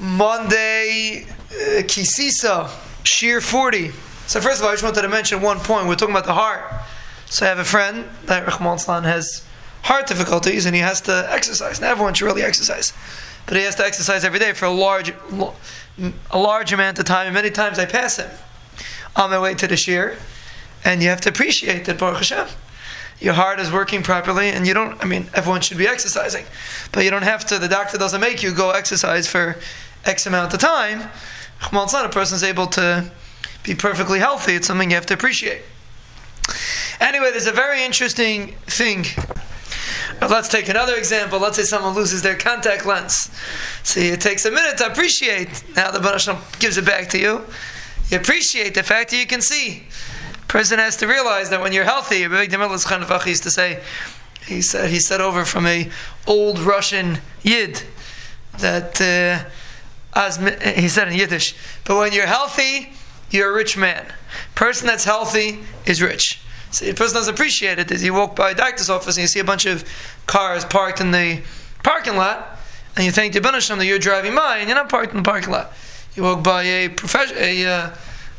Monday, uh, Kisisa, Shiur 40. So first of all, I just wanted to mention one point. We're talking about the heart. So I have a friend that Rahman has heart difficulties and he has to exercise. Now everyone should really exercise. But he has to exercise every day for a large a large amount of time and many times I pass him on my way to the shiur and you have to appreciate that Baruch Hashem your heart is working properly and you don't i mean everyone should be exercising but you don't have to the doctor doesn't make you go exercise for x amount of time well, it's not a person is able to be perfectly healthy it's something you have to appreciate anyway there's a very interesting thing let's take another example. Let's say someone loses their contact lens. See, it takes a minute to appreciate. Now the Baruch gives it back to you. You appreciate the fact that you can see person has to realize that when you're healthy, Rabbi Demel used to say, he said he said over from a old Russian Yid that uh, as he said in Yiddish, but when you're healthy, you're a rich man. Person that's healthy is rich. So the person doesn't appreciate it is you walk by a doctor's office and you see a bunch of cars parked in the parking lot, and you think to Banasham that you're driving and you're not parked in the parking lot. You walk by a profession, a, uh,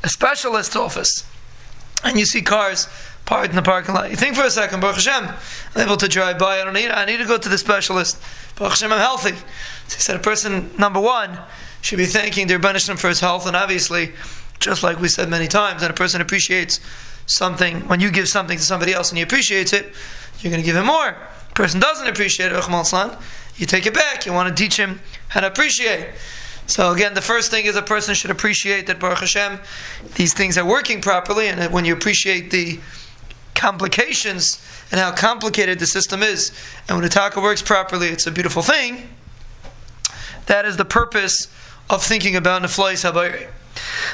a specialist office and you see cars parked in the parking lot. You think for a second, Baruch Hashem, I'm able to drive by. I don't need. I need to go to the specialist. Baruch Hashem, I'm healthy. So he said, a person number one should be thanking their Rebbeinu for his health, and obviously, just like we said many times, that a person appreciates something when you give something to somebody else and he appreciates it, you're going to give him more. A person doesn't appreciate it, you take it back. You want to teach him how to appreciate. So again, the first thing is a person should appreciate that Baruch Hashem, these things are working properly, and when you appreciate the complications and how complicated the system is, and when a taka works properly, it's a beautiful thing. That is the purpose of thinking about Neflois Habayri.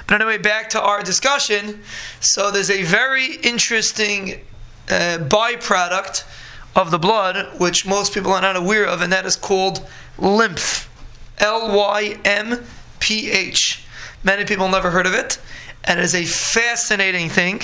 But anyway, back to our discussion. So there's a very interesting uh, byproduct of the blood, which most people are not aware of, and that is called lymph. L Y M P H. Many people never heard of it, and it is a fascinating thing.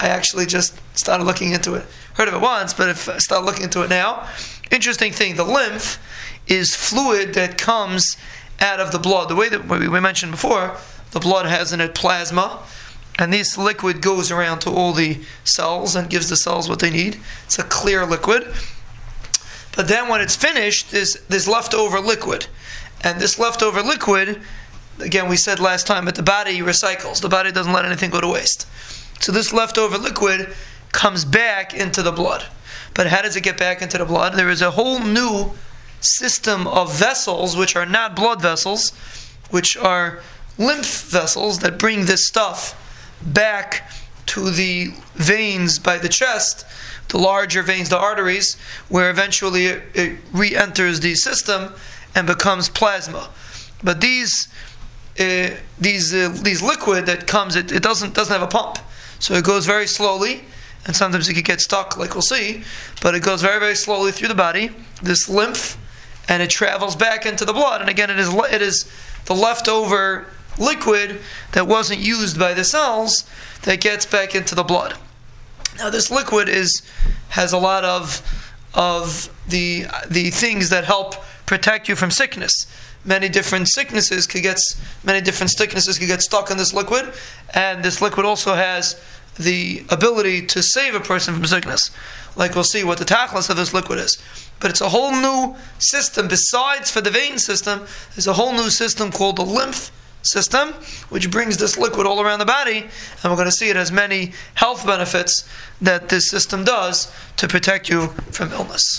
I actually just started looking into it. Heard of it once, but if I start looking into it now, interesting thing. The lymph is fluid that comes out of the blood. The way that we mentioned before, the blood has in it plasma, and this liquid goes around to all the cells and gives the cells what they need. It's a clear liquid. But then when it's finished, there's, there's leftover liquid. And this leftover liquid, again, we said last time, but the body recycles. The body doesn't let anything go to waste. So this leftover liquid comes back into the blood. But how does it get back into the blood? There is a whole new system of vessels, which are not blood vessels, which are lymph vessels that bring this stuff back to the veins by the chest, the larger veins, the arteries, where eventually it, re enters the system and becomes plasma. But these uh, these uh, these liquid that comes, it, it doesn't doesn't have a pump, so it goes very slowly, and sometimes it could get stuck, like we'll see. But it goes very very slowly through the body, this lymph, and it travels back into the blood. And again, it is it is the leftover liquid that wasn't used by the cells that gets back into the blood. Now, this liquid is has a lot of of the the things that help protect you from sickness. Many different sicknesses could get many different sicknesses could get stuck in this liquid, and this liquid also has the ability to save a person from sickness. Like we'll see what the tachlis of this liquid is. But it's a whole new system. Besides for the vein system, there's a whole new system called the lymph system, which brings this liquid all around the body, and we're going to see it has many health benefits that this system does to protect you from illness.